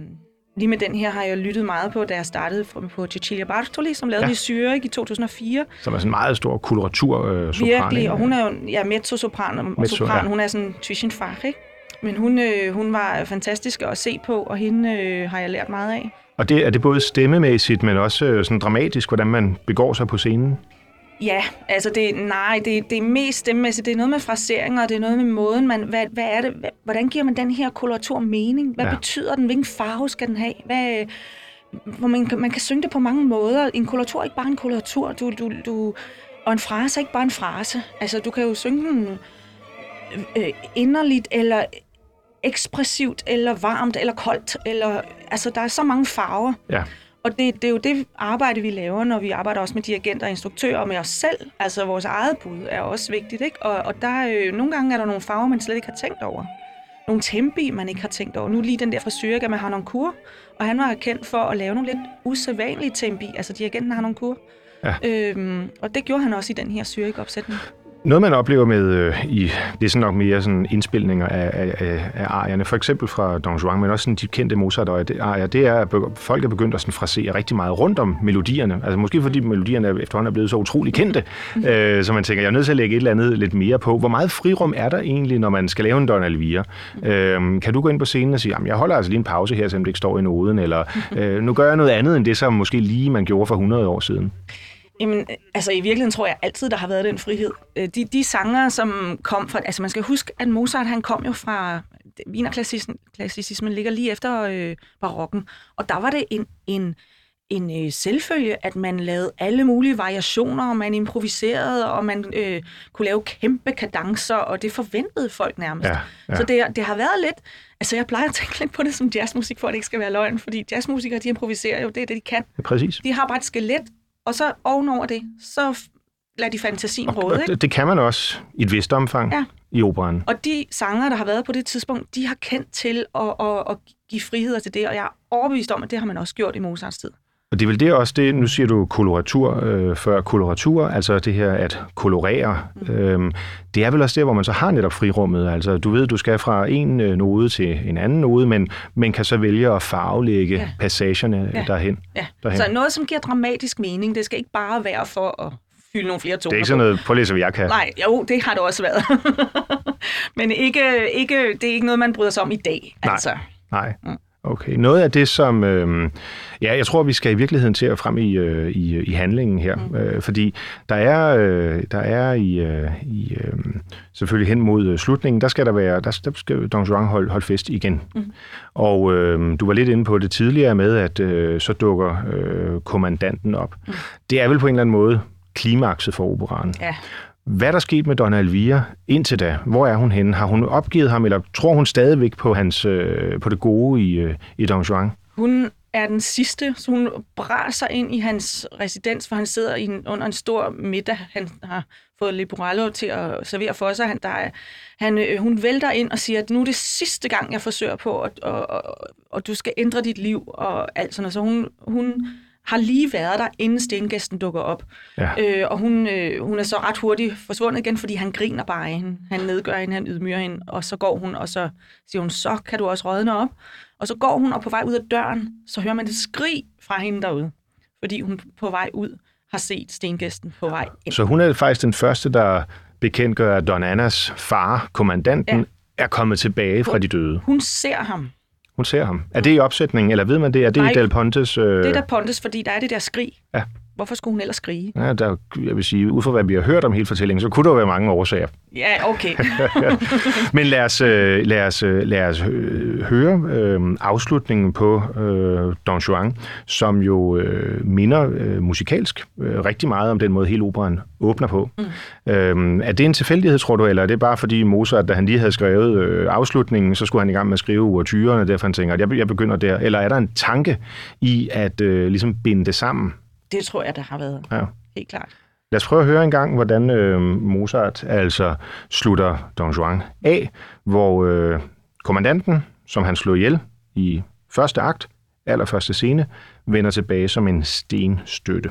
lige med den her har jeg lyttet meget på, da jeg startede på- på Cecilia Bartoli, som lavede Ja. ja. Zürich i 2004. Som er sådan en meget stor koloratur øh, sopran. Virkelig, og hun er jo ja, mezzo-sopran, og Mezzo, sopran, ja. hun er sådan Zwischenfach, ikke? Men hun, øh, hun var fantastisk at se på, og hende øh, har jeg lært meget af. Og det, er det både stemmemæssigt, men også øh, sådan dramatisk, hvordan man begår sig på scenen? Ja, altså det, nej, det, det er mest stemmemæssigt. Det er noget med fraseringer, og det er noget med måden, man, hvad, hvad er det, hvad, hvordan giver man den her koloratur mening? Hvad Ja. betyder den? Hvilken farve skal den have? Hvad, hvor man, kan- man kan synge det på mange måder. En koloratur er ikke bare en koloratur. Du, du, du, og en frase er ikke bare en frase. Altså, du kan jo synge den øh, inderligt, eller ekspressivt, eller varmt, eller koldt. Eller, altså, der er så mange farver. Ja. Og det, det er jo det arbejde, vi laver, når vi arbejder også med dirigenter og instruktører, og med os selv. Altså vores eget bud er også vigtigt, ikke? Og, og der er, øh, nogle gange er der nogle farver, man slet ikke har tænkt over. nogle tempi, man ikke har tænkt over. Nu lige den der fra Zürich med Harnoncourt, og han var kendt for at lave nogle lidt usædvanlige tempi, altså dirigenten Harnoncourt. Ja. Øhm, og det gjorde han også i den her Zürich-opsætning. Noget, man oplever med øh, i, det er sådan nok mere sådan indspilninger af, af, af arierne, for eksempel fra Don Juan, men også sådan de kendte Mozart-arier, det er, at folk er begyndt at sådan frasere rigtig meget rundt om melodierne. Altså måske fordi melodierne efterhånden er blevet så utrolig kendte, øh, så man tænker, jeg er nødt til at lægge et eller andet lidt mere på. Hvor meget frirum er der egentlig, når man skal lave en Don Alvira? Øh, kan du gå ind på scenen og sige, jeg holder altså lige en pause her, selvom det ikke står i noden, eller øh, nu gør jeg noget andet end det, som måske lige man gjorde for 100 år siden? Jamen, altså i virkeligheden tror jeg altid, der har været den frihed. Øh, de, de sanger, som kom fra... Altså man skal huske, at Mozart han kom jo fra... Wienerklassicismen ligger lige efter øh, barokken. Og der var det en, en, en øh, selvfølge, at man lavede alle mulige variationer, og man improviserede, og man øh, kunne lave kæmpe kadencer, og det forventede folk nærmest. Ja, ja. Så det, det har været lidt... Altså, jeg plejer at tænke lidt på det som jazzmusik, for at det ikke skal være løgn, fordi jazzmusikere, de improviserer jo, det er det, de kan. Ja, præcis. De har bare et skelet, og så ovenover det, så lader de fantasien råde. Ikke? Det kan man også i et vist omfang ja. i operan. Og de sanger, der har været på det tidspunkt, de har kendt til at, at, at give friheder til det, og jeg er overbevist om, at det har man også gjort i Mozarts tid. Og det er vel det også det, nu siger du koloratur øh, før koloratur, altså det her at kolorere. Øhm, det er vel også det, hvor man så har netop frirummet. Altså du ved, du skal fra en øh, node til en anden node, men man kan så vælge at farvelægge ja. passagerne ja. derhen. Ja. derhen. Så noget, som giver dramatisk mening, det skal ikke bare være for at fylde nogle flere toner Det er ikke sådan noget, på læse, jeg kan. Nej, jo, det har det også været. men ikke, ikke, det er ikke noget, man bryder sig om i dag. Nej, altså. nej. Mm. Okay. Noget af det, som... Øh, ja, jeg tror, vi skal i virkeligheden til at frem i, øh, i, i handlingen her. Mm. Øh, fordi der er, øh, der er i, øh, i øh, selvfølgelig hen mod øh, slutningen, der skal der være, der, der skal Don Juan holde, holde fest igen. Mm. Og øh, du var lidt inde på det tidligere med, at øh, så dukker øh, kommandanten op. Mm. Det er vel på en eller anden måde klimakset for operaen. Ja. Hvad der skete med Donna Elvira indtil da? Hvor er hun henne? Har hun opgivet ham, eller tror hun stadigvæk på, hans, øh, på det gode i, øh, i Don Juan? Hun er den sidste, så hun braser ind i hans residens, hvor han sidder i en, under en stor middag. Han har fået Leporello til at servere for sig. Han, der er, han, øh, hun vælter ind og siger, at nu er det sidste gang, jeg forsøger på, og, og, og, og du skal ændre dit liv og alt sådan noget. Så hun, hun har lige været der, inden stengæsten dukker op. Ja. Øh, og hun, øh, hun er så ret hurtigt forsvundet igen, fordi han griner bare af hende. Han nedgør hende, han ydmyger hende, og så går hun, og så siger hun, så kan du også rådne op. Og så går hun, og på vej ud af døren, så hører man det skrig fra hende derude, fordi hun på vej ud har set stengæsten på vej ind. Så hun er faktisk den første, der bekendtgør, at Don Annas far, kommandanten, ja. er kommet tilbage fra de døde. Hun ser ham hun ser ham. Er det i opsætningen, eller ved man det? Er det Nej, i Del Pontes? Øh... Det er der Pontes, fordi der er det der skrig. Ja. Hvorfor skulle hun ellers skrige? Ja, der, jeg vil sige, ud fra hvad vi har hørt om hele fortællingen, så kunne der jo være mange årsager. Ja, okay. Men lad os, øh, lad os, øh, lad os øh, høre øh, afslutningen på øh, Don Juan, som jo øh, minder øh, musikalsk øh, rigtig meget om den måde, hele operan åbner på. Mm. Øh, er det en tilfældighed, tror du, eller er det bare fordi Mozart, da han lige havde skrevet øh, afslutningen, så skulle han i gang med at skrive overtyrene, og derfor han tænker, at jeg, jeg begynder der? Eller er der en tanke i at øh, ligesom binde det sammen? Det tror jeg, der har været. Ja. Helt klart. Lad os prøve at høre en gang, hvordan øh, Mozart altså slutter Don Juan af, hvor øh, kommandanten, som han slog ihjel i første akt, allerførste scene, vender tilbage som en stenstøtte.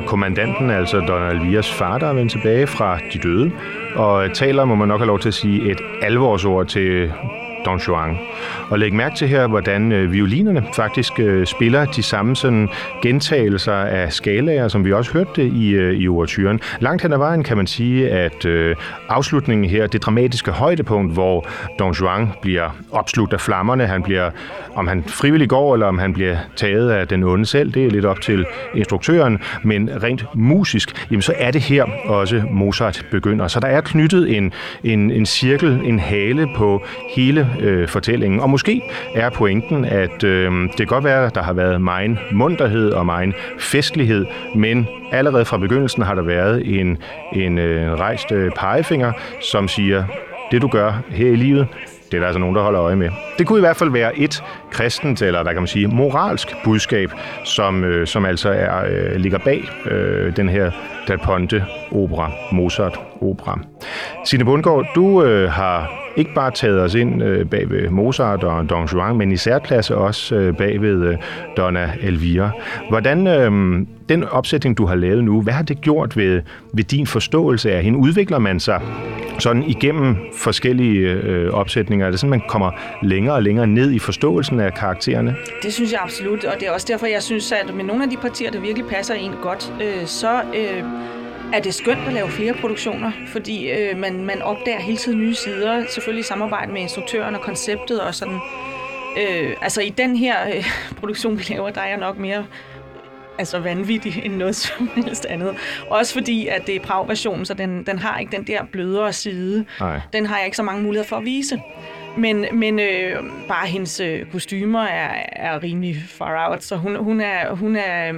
Er kommandanten, altså Don Alvias far, der er vendt tilbage fra de døde, og taler, må man nok have lov til at sige, et alvorsord til Don Juan. Og læg mærke til her, hvordan øh, violinerne faktisk øh, spiller de samme sådan, gentagelser af skalaer, som vi også hørte det i, øh, i overturen. Langt hen ad vejen kan man sige, at øh, afslutningen her, det dramatiske højdepunkt, hvor Don Juan bliver opslugt af flammerne, han bliver, om han frivilligt går, eller om han bliver taget af den onde selv, det er lidt op til instruktøren, men rent musisk, jamen så er det her også Mozart begynder. Så der er knyttet en, en, en cirkel, en hale på hele øh, fortællingen. Og måske er pointen, at øh, det kan godt være, at der har været meget munterhed og meget festlighed, men allerede fra begyndelsen har der været en, en øh, rejst øh, pegefinger, som siger, det du gør her i livet, det er der altså nogen, der holder øje med. Det kunne i hvert fald være et kristent, eller hvad kan man sige, moralsk budskab, som, øh, som altså er, øh, ligger bag øh, den her Dal Ponte opera, Mozart opera. Signe Bundgaard, du øh, har ikke bare taget os ind øh, bag ved Mozart og Don Juan, men i særklasse også øh, bag ved øh, Donna Elvira. Hvordan øh, den opsætning, du har lavet nu, hvad har det gjort ved, ved din forståelse af hende? Udvikler man sig sådan igennem forskellige øh, opsætninger? Er det sådan, man kommer længere og længere ned i forståelsen af karaktererne? Det synes jeg absolut, og det er også derfor, jeg synes, at med nogle af de partier, der virkelig passer en godt, øh, så... Øh, er det skønt at lave flere produktioner, fordi øh, man, man opdager hele tiden nye sider, selvfølgelig i samarbejde med instruktøren og konceptet og sådan. Øh, altså i den her øh, produktion, vi laver, der er jeg nok mere altså vanvittig end noget som helst andet. Også fordi, at det er Prag-versionen, så den, den har ikke den der blødere side. Nej. Den har jeg ikke så mange muligheder for at vise. Men, men øh, bare hendes øh, kostymer er, er rimelig far out, så hun, hun er, hun er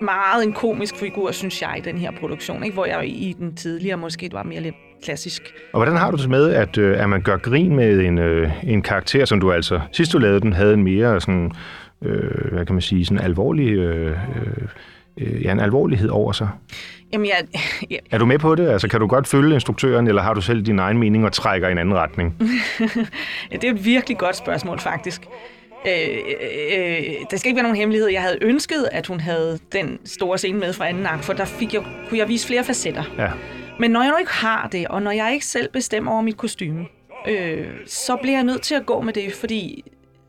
meget en komisk figur, synes jeg, i den her produktion, ikke? hvor jeg i den tidligere måske var mere lidt klassisk. Og hvordan har du det med, at, øh, at man gør grin med en, øh, en karakter, som du altså, sidst du lavede den, havde en mere sådan, øh, hvad kan man sige, sådan alvorlig, øh, øh, ja, en alvorlighed over sig? Jamen, jeg, jeg... Er du med på det? Altså, kan du godt følge instruktøren, eller har du selv din egen mening og trækker i en anden retning? det er et virkelig godt spørgsmål, faktisk. Øh, øh, der skal ikke være nogen hemmelighed. Jeg havde ønsket, at hun havde den store scene med fra anden akt, for der fik jeg, kunne jeg vise flere facetter. Ja. Men når jeg nu ikke har det, og når jeg ikke selv bestemmer over mit kostume, øh, så bliver jeg nødt til at gå med det, fordi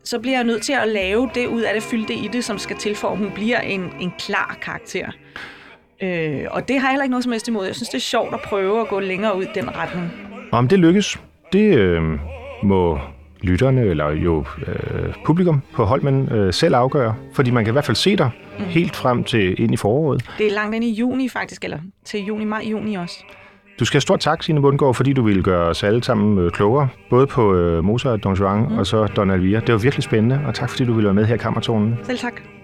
så bliver jeg nødt til at lave det ud af det, fylde det i det, som skal til for, at hun bliver en, en klar karakter. Øh, og det har jeg heller ikke noget som helst imod. Jeg synes, det er sjovt at prøve at gå længere ud i den retning. Om det lykkes, det øh, må lytterne eller jo øh, publikum på Holmen øh, selv afgøre, fordi man kan i hvert fald se dig mm. helt frem til ind i foråret. Det er langt ind i juni faktisk, eller til juni, maj, juni også. Du skal have stort tak, Signe Bundgaard, fordi du ville gøre os alle sammen øh, klogere, både på øh, Mozart, Don Juan mm. og så Don Alvira. Det var virkelig spændende, og tak fordi du ville være med her i Kammertonen. Selv tak.